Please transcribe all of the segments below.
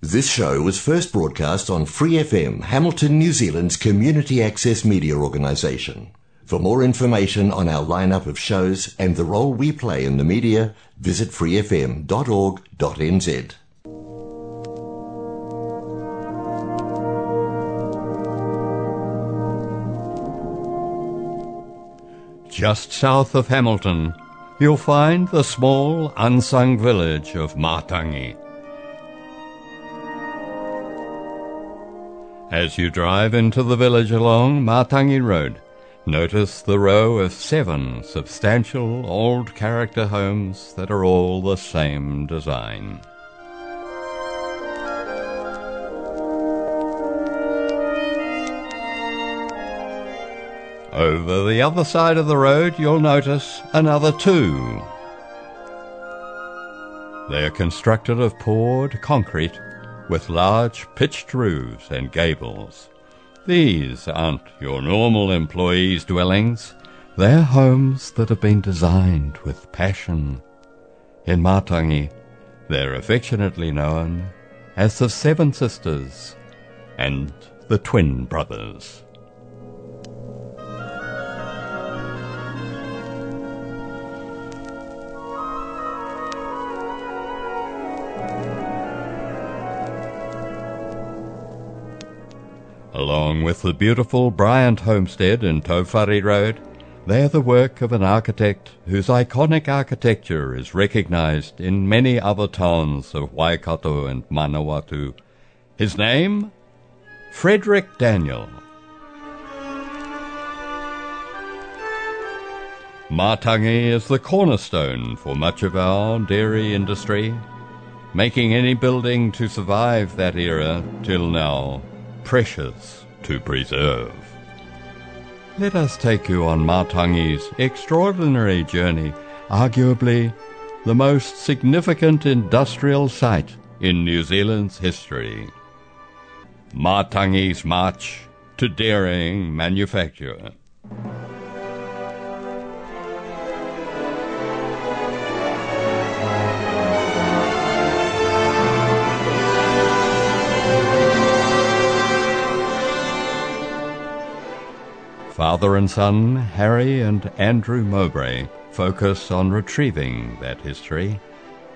This show was first broadcast on Free FM, Hamilton, New Zealand's community access media organisation. For more information on our lineup of shows and the role we play in the media, visit freefm.org.nz. Just south of Hamilton, you'll find the small, unsung village of Matangi. As you drive into the village along Matangi Road, notice the row of seven substantial old character homes that are all the same design. Over the other side of the road, you'll notice another two. They are constructed of poured concrete with large pitched roofs and gables. These aren't your normal employees' dwellings. They're homes that have been designed with passion. In Matangi, they're affectionately known as the Seven Sisters and the Twin Brothers. Along with the beautiful Bryant Homestead in Tauwhare Road, they are the work of an architect whose iconic architecture is recognized in many other towns of Waikato and Manawatu. His name? Frederick Daniel. Matangi is the cornerstone for much of our dairy industry, making any building to survive that era till now precious to preserve. Let us take you on Matangi's extraordinary journey, arguably the most significant industrial site in New Zealand's history. Matangi's march to daring manufacture. Father and son, Harry and Andrew Mowbray, focus on retrieving that history,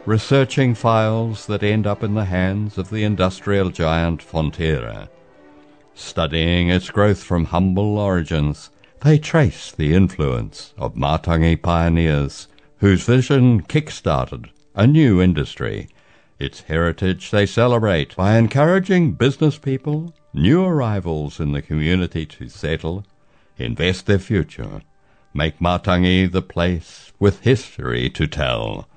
researching files that end up in the hands of the industrial giant Fonterra. Studying its growth from humble origins, they trace the influence of Matangi pioneers whose vision kick-started a new industry. Its heritage they celebrate by encouraging business people, new arrivals in the community to settle, invest their future, make Matangi the place with history to tell.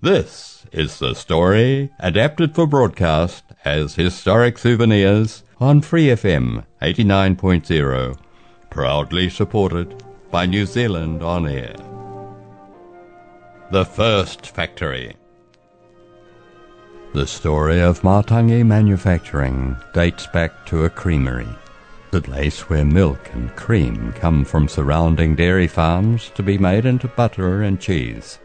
This is the story adapted for broadcast as historic souvenirs on Free FM 89.0, proudly supported by New Zealand On Air. The First Factory The story of Matangi manufacturing dates back to a creamery the place where milk and cream come from surrounding dairy farms to be made into butter and cheese.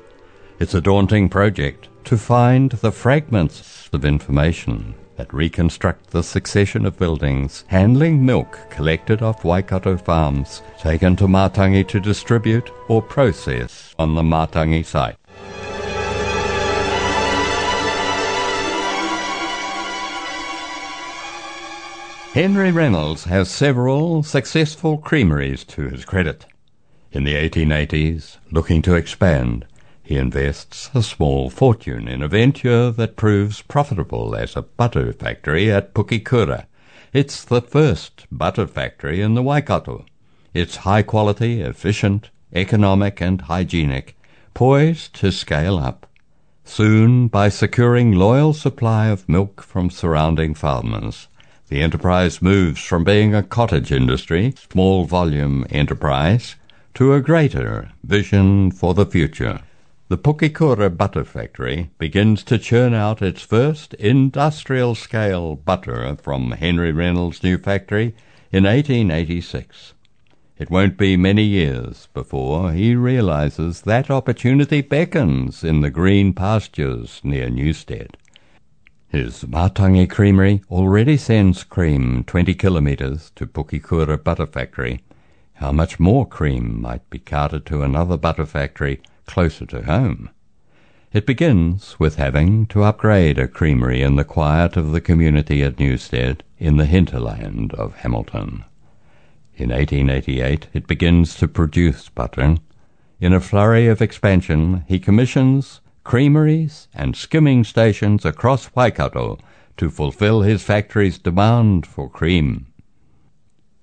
It's a daunting project to find the fragments of information that reconstruct the succession of buildings handling milk collected off Waikato farms, taken to Matangi to distribute or process on the Matangi site. Henry Reynolds has several successful creameries to his credit. In the 1880s, looking to expand, he invests a small fortune in a venture that proves profitable as a butter factory at Pukekura. It's the first butter factory in the Waikato. It's high quality, efficient, economic, and hygienic, poised to scale up. Soon, by securing loyal supply of milk from surrounding farmers, the enterprise moves from being a cottage industry, small volume enterprise, to a greater vision for the future. The Pukekura Butter Factory begins to churn out its first industrial scale butter from Henry Reynolds' new factory in 1886. It won't be many years before he realizes that opportunity beckons in the green pastures near Newstead. His Matangi Creamery already sends cream 20 kilometres to Pukekura Butter Factory. How much more cream might be carted to another butter factory closer to home? It begins with having to upgrade a creamery in the quiet of the community at Newstead in the hinterland of Hamilton. In 1888 it begins to produce butter. In a flurry of expansion, he commissions creameries and skimming stations across Waikato to fulfill his factory's demand for cream.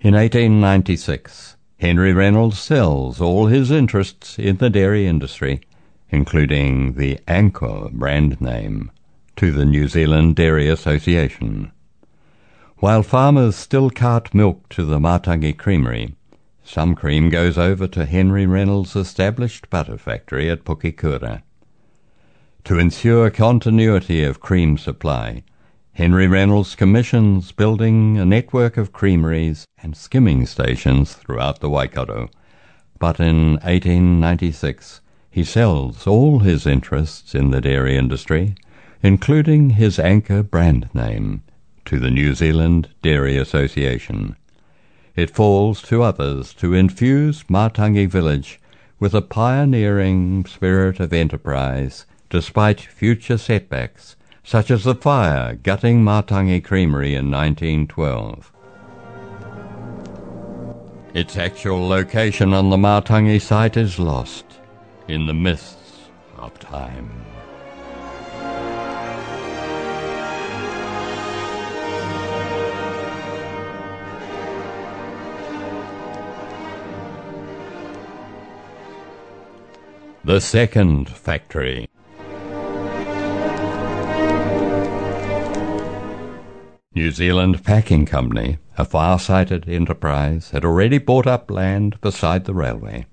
In 1896, Henry Reynolds sells all his interests in the dairy industry including the Anchor brand name, to the New Zealand Dairy Association. While farmers still cart milk to the Matangi Creamery, some cream goes over to Henry Reynolds' established butter factory at Pukekura. To ensure continuity of cream supply, Henry Reynolds commissions building a network of creameries and skimming stations throughout the Waikato. But in 1896, he sells all his interests in the dairy industry, including his anchor brand name, to the New Zealand Dairy Association. It falls to others to infuse Matangi Village with a pioneering spirit of enterprise despite future setbacks, such as the fire gutting Matangi Creamery in 1912. Its actual location on the Matangi site is lost in the mists of time. The second factory. New Zealand Packing Company, a far-sighted enterprise, had already bought up land beside the railway,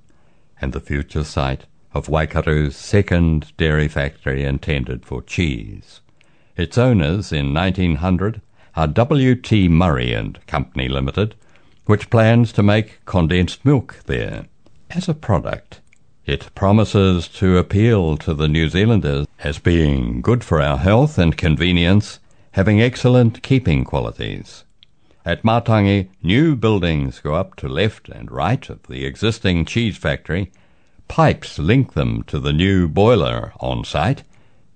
and the future site of Waikato's second dairy factory intended for cheese. Its owners in 1900 are W.T. Murray and Company Limited, which plans to make condensed milk there as a product. It promises to appeal to the New Zealanders as being good for our health and convenience, having excellent keeping qualities. At Matangi, new buildings go up to left and right of the existing cheese factory Pipes link them to the new boiler on site.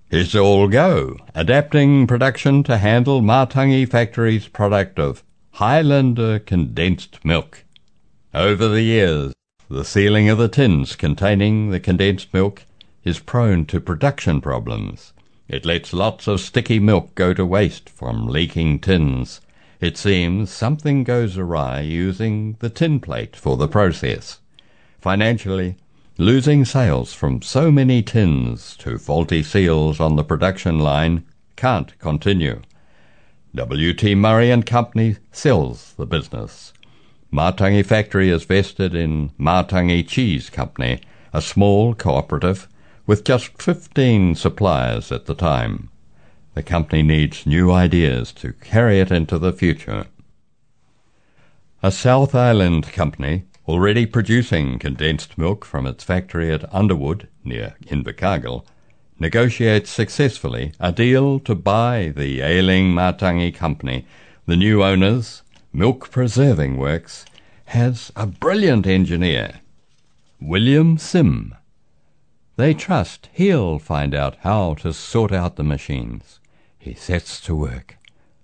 It's all go, adapting production to handle Matangi Factory's product of Highlander condensed milk. Over the years, the sealing of the tins containing the condensed milk is prone to production problems. It lets lots of sticky milk go to waste from leaking tins. It seems something goes awry using the tin plate for the process. Financially, Losing sales from so many tins to faulty seals on the production line can't continue. W.T. Murray and Company sells the business. Matangi Factory is vested in Matangi Cheese Company, a small cooperative with just 15 suppliers at the time. The company needs new ideas to carry it into the future. A South Island company already producing condensed milk from its factory at Underwood, near Invercargill, negotiates successfully a deal to buy the ailing Matangi company. The new owners, Milk Preserving Works, has a brilliant engineer, William Sim. They trust he'll find out how to sort out the machines. He sets to work,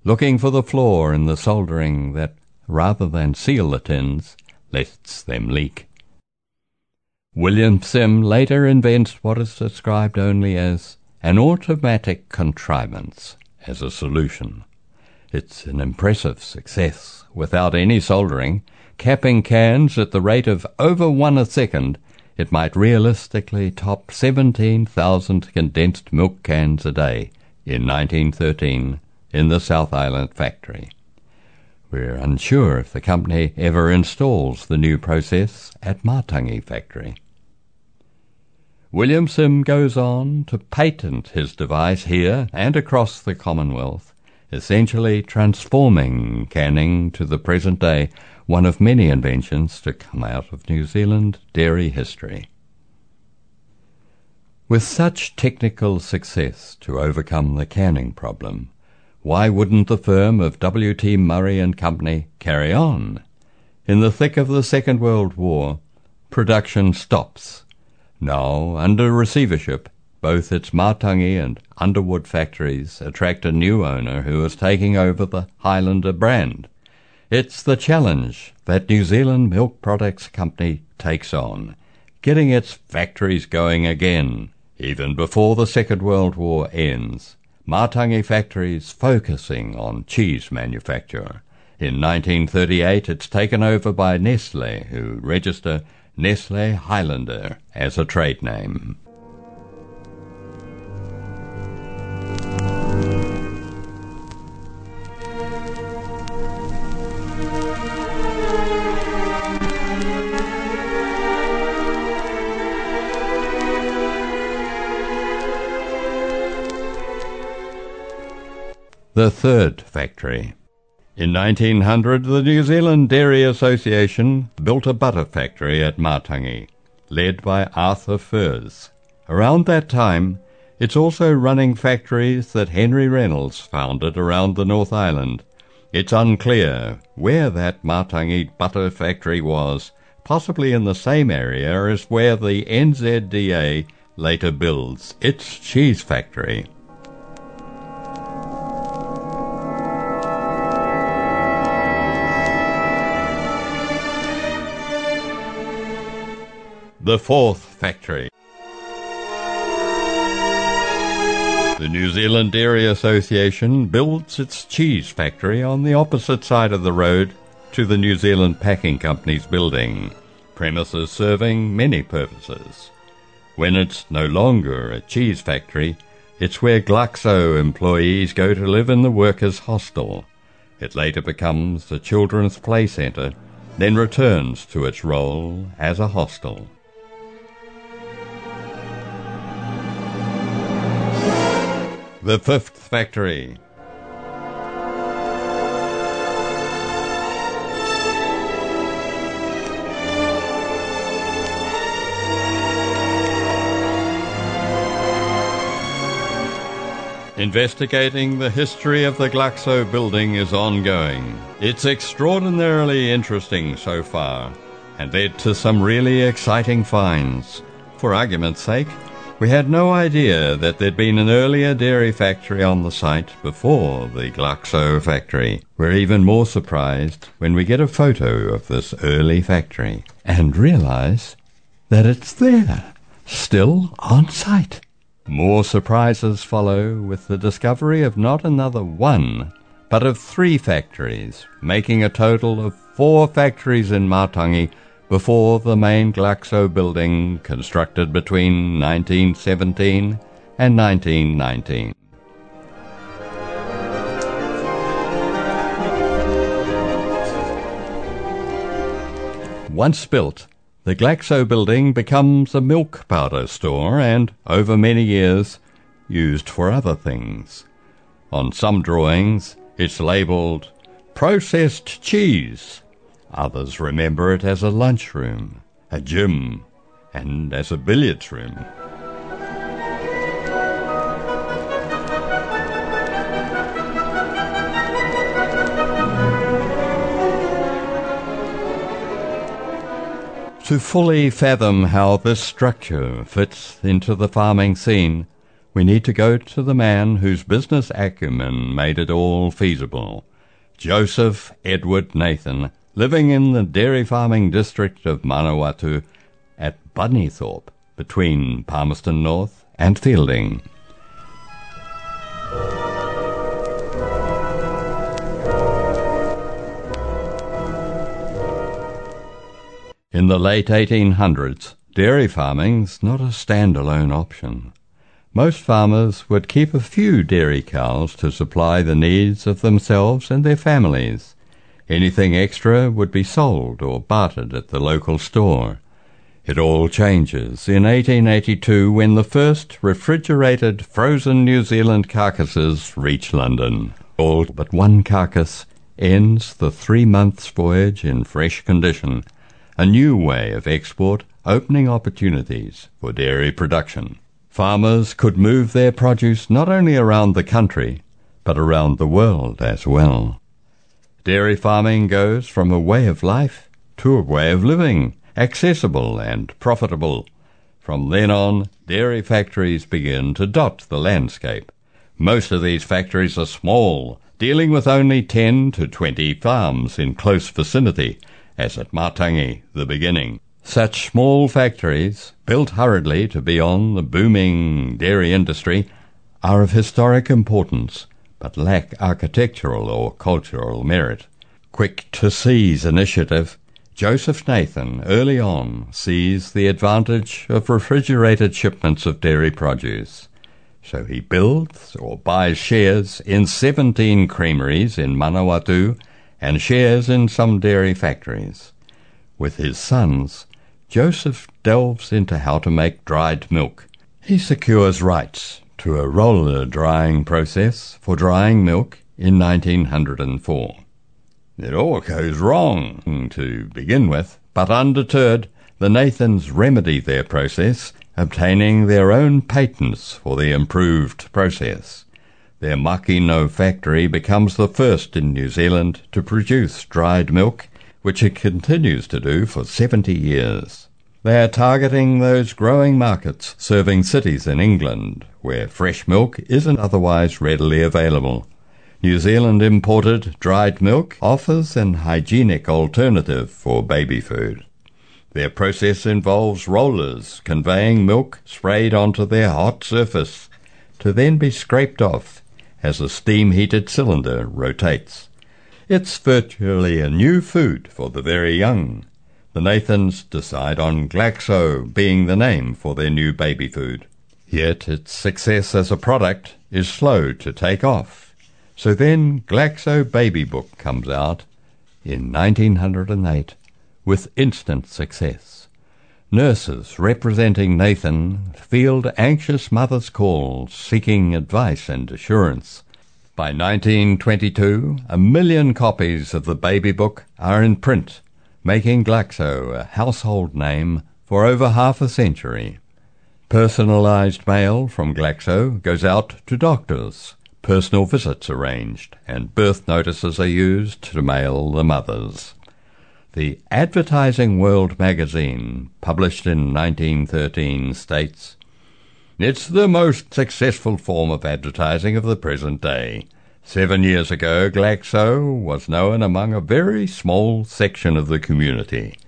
looking for the flaw in the soldering that, rather than seal the tins, lets them leak. William Sim later invents what is described only as an automatic contrivance as a solution. It's an impressive success without any soldering, capping cans at the rate of over one a second. It might realistically top 17,000 condensed milk cans a day in 1913 in the South Island factory. We're unsure if the company ever installs the new process at Matangi factory. William Sim goes on to patent his device here and across the Commonwealth, essentially transforming canning to the present day, one of many inventions to come out of New Zealand dairy history. With such technical success to overcome the canning problem, why wouldn't the firm of W.T. Murray and Company carry on? In the thick of the Second World War, production stops. Now, under receivership, both its Matangi and Underwood factories attract a new owner who is taking over the Highlander brand. It's the challenge that New Zealand Milk Products Company takes on, getting its factories going again, even before the Second World War ends. Matangi factories focusing on cheese manufacture. In 1938, it's taken over by Nestle, who register Nestle Highlander as a trade name. The third factory. In 1900, the New Zealand Dairy Association built a butter factory at Matangi, led by Arthur Furse. Around that time, it's also running factories that Henry Reynolds founded around the North Island. It's unclear where that Matangi butter factory was, possibly in the same area as where the NZDA later builds its cheese factory. The fourth factory. The New Zealand Dairy Association builds its cheese factory on the opposite side of the road to the New Zealand Packing Company's building, premises serving many purposes. When it's no longer a cheese factory, it's where Glaxo employees go to live in the workers' hostel. It later becomes the children's play centre, then returns to its role as a hostel. The Fifth Factory. Investigating the history of the Glaxo building is ongoing. It's extraordinarily interesting so far and led to some really exciting finds. For argument's sake, we had no idea that there'd been an earlier dairy factory on the site before the Glaxo factory. We're even more surprised when we get a photo of this early factory and realize that it's there, still on site. More surprises follow with the discovery of not another one, but of three factories, making a total of four factories in Matangi before the main Glaxo building constructed between 1917 and 1919. Once built, the Glaxo building becomes a milk powder store and, over many years, used for other things. On some drawings, it's labelled processed cheese Others remember it as a lunchroom, a gym, and as a billiards room. To fully fathom how this structure fits into the farming scene, we need to go to the man whose business acumen made it all feasible. Joseph Edward Nathan living in the dairy farming district of Manawatu at Bunnythorpe between Palmerston North and Feilding. In the late 1800s, dairy farming's not a standalone option. Most farmers would keep a few dairy cows to supply the needs of themselves and their families. Anything extra would be sold or bartered at the local store. It all changes in 1882 when the first refrigerated frozen New Zealand carcasses reach London. All but one carcass ends the three months' voyage in fresh condition, a new way of export opening opportunities for dairy production. Farmers could move their produce not only around the country, but around the world as well. Dairy farming goes from a way of life to a way of living, accessible and profitable. From then on, dairy factories begin to dot the landscape. Most of these factories are small, dealing with only 10 to 20 farms in close vicinity, as at Matangi, the beginning. Such small factories, built hurriedly to be on the booming dairy industry, are of historic importance, but lack architectural or cultural merit. Quick to seize initiative, Joseph Nathan early on sees the advantage of refrigerated shipments of dairy produce. So he builds or buys shares in 17 creameries in Manawatu and shares in some dairy factories. With his sons, Joseph delves into how to make dried milk. He secures rights to a roller drying process for drying milk in 1904. It all goes wrong to begin with, but undeterred, the Nathans remedy their process obtaining their own patents for the improved process. Their Makino factory becomes the first in New Zealand to produce dried milk, which it continues to do for 70 years. They are targeting those growing markets serving cities in England where fresh milk isn't otherwise readily available. New Zealand imported dried milk offers an hygienic alternative for baby food. Their process involves rollers conveying milk sprayed onto their hot surface to then be scraped off as a steam heated cylinder rotates. It's virtually a new food for the very young. The Nathans decide on Glaxo being the name for their new baby food. Yet its success as a product is slow to take off. So then Glaxo Baby Book comes out in 1908 with instant success. Nurses representing Nathan field anxious mothers' calls seeking advice and assurance. By 1922, a million copies of the baby book are in print, making Glaxo a household name for over half a century. Personalized mail from Glaxo goes out to doctors, personal visits arranged, and birth notices are used to mail the mothers. The Advertising World magazine, published in 1913, states It's the most successful form of advertising of the present day. Seven years ago, Glaxo was known among a very small section of the community.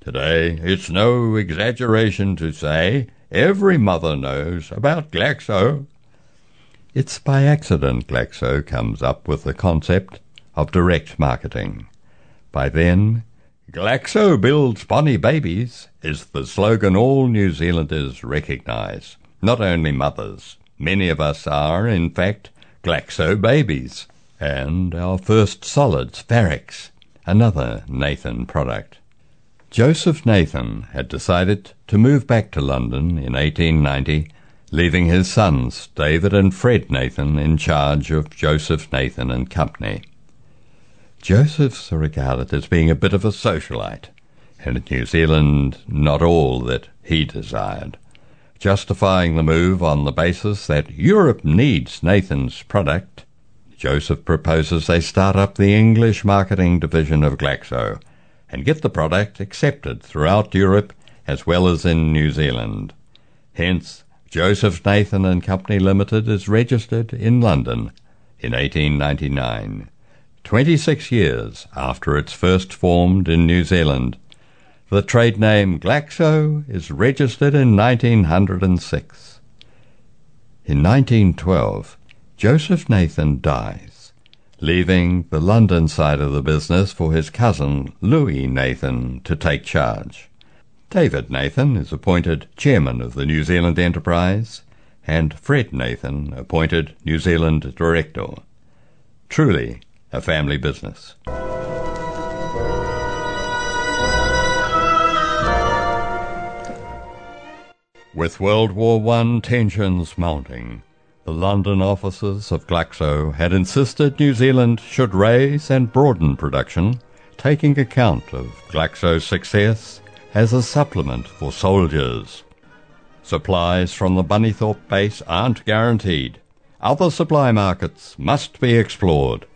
Today, it's no exaggeration to say every mother knows about Glaxo. It's by accident Glaxo comes up with the concept of direct marketing. By then, Glaxo builds bonny babies is the slogan all New Zealanders recognise, not only mothers. Many of us are, in fact, Glaxo babies. And our first solids, Farex, another Nathan product. Joseph Nathan had decided to move back to London in 1890, leaving his sons, David and Fred Nathan, in charge of Joseph Nathan and Company. Joseph's regarded as being a bit of a socialite, and in New Zealand not all that he desired, justifying the move on the basis that Europe needs Nathan's product. Joseph proposes they start up the English marketing division of Glaxo and get the product accepted throughout Europe as well as in New Zealand. Hence, Joseph Nathan and Company Limited is registered in London in 1899. 26 years after it's first formed in New Zealand. The trade name Glaxo is registered in 1906. In 1912, Joseph Nathan dies, leaving the London side of the business for his cousin Louis Nathan to take charge. David Nathan is appointed chairman of the New Zealand enterprise, and Fred Nathan appointed New Zealand director. Truly, a family business. With World War I tensions mounting, the London offices of Glaxo had insisted New Zealand should raise and broaden production, taking account of Glaxo's success as a supplement for soldiers. Supplies from the Bunnythorpe base aren't guaranteed, other supply markets must be explored.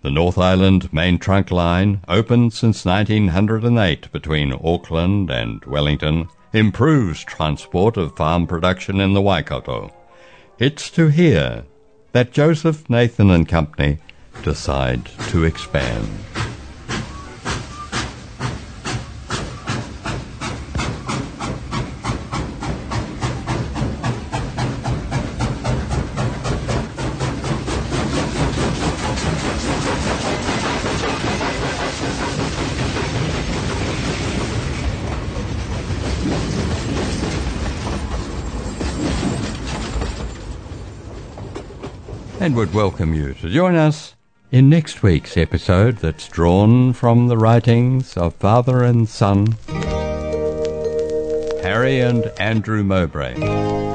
The North Island Main Trunk Line, opened since 1908 between Auckland and Wellington, improves transport of farm production in the Waikato. It's to here that Joseph Nathan and Company decide to expand. And would welcome you to join us in next week's episode that's drawn from the writings of father and son, Harry and Andrew Mowbray.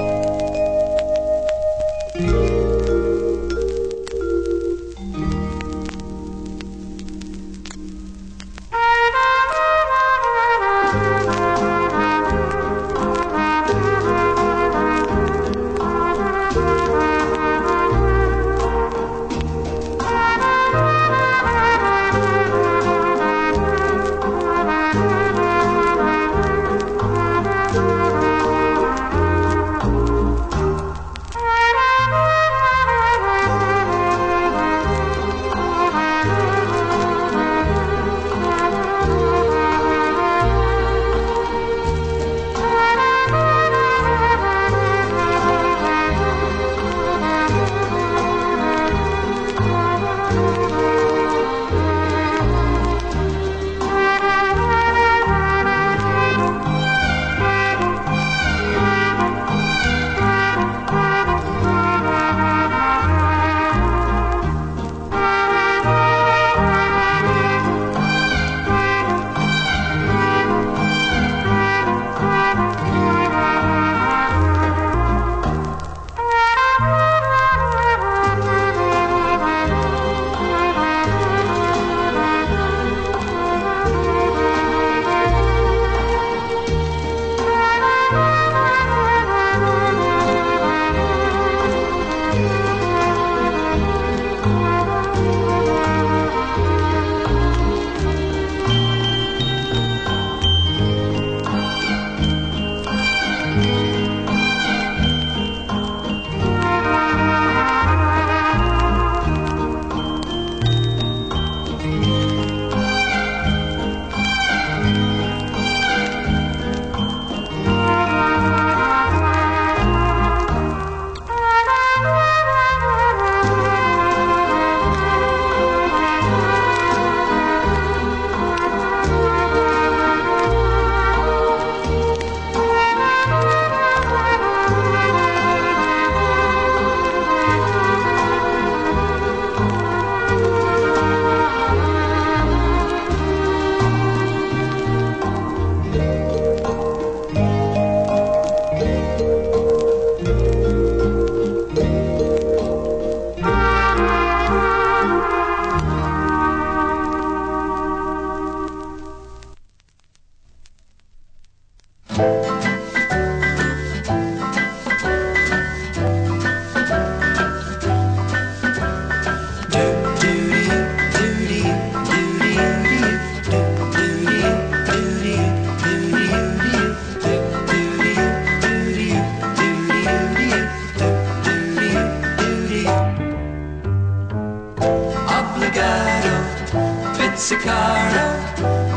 Mexicano,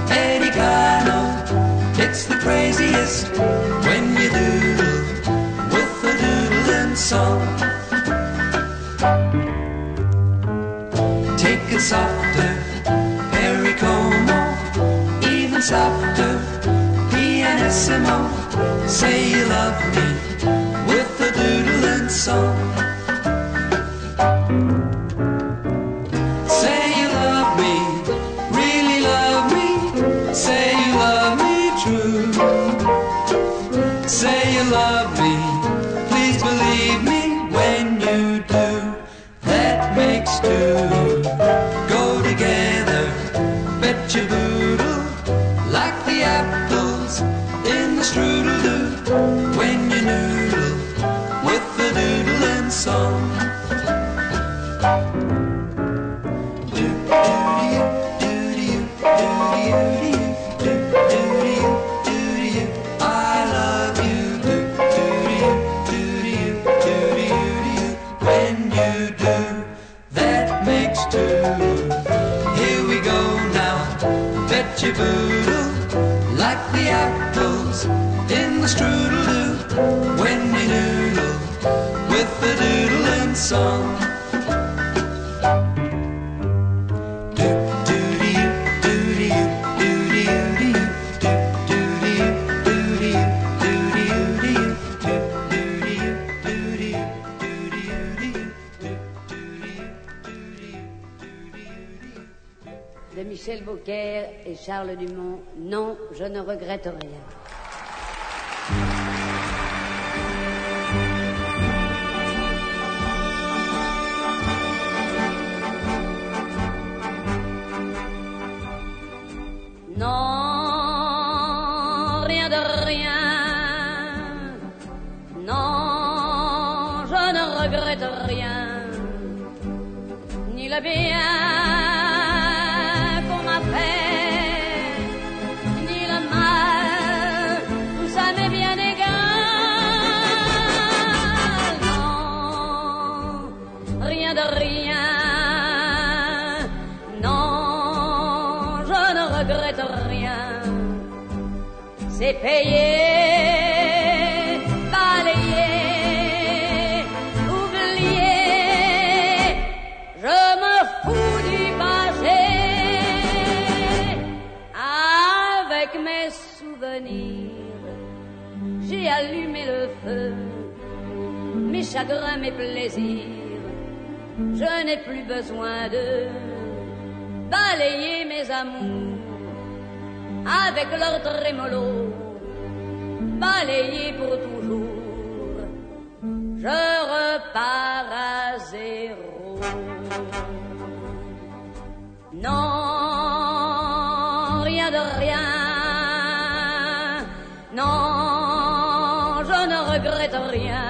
Americano. It's the craziest when you doodle with a doodling song. Take it softer, Perry even softer, pianissimo. Say you love me with a doodling song. Et Charles Dumont. Non, je ne regrette rien. Non, rien de rien. Non, je ne regrette rien. Ni le bien mes plaisirs. Je n'ai plus besoin de balayer mes amours avec leur trémolo, balayé pour toujours, je repars à zéro. Non, rien de rien, non, je ne regrette rien,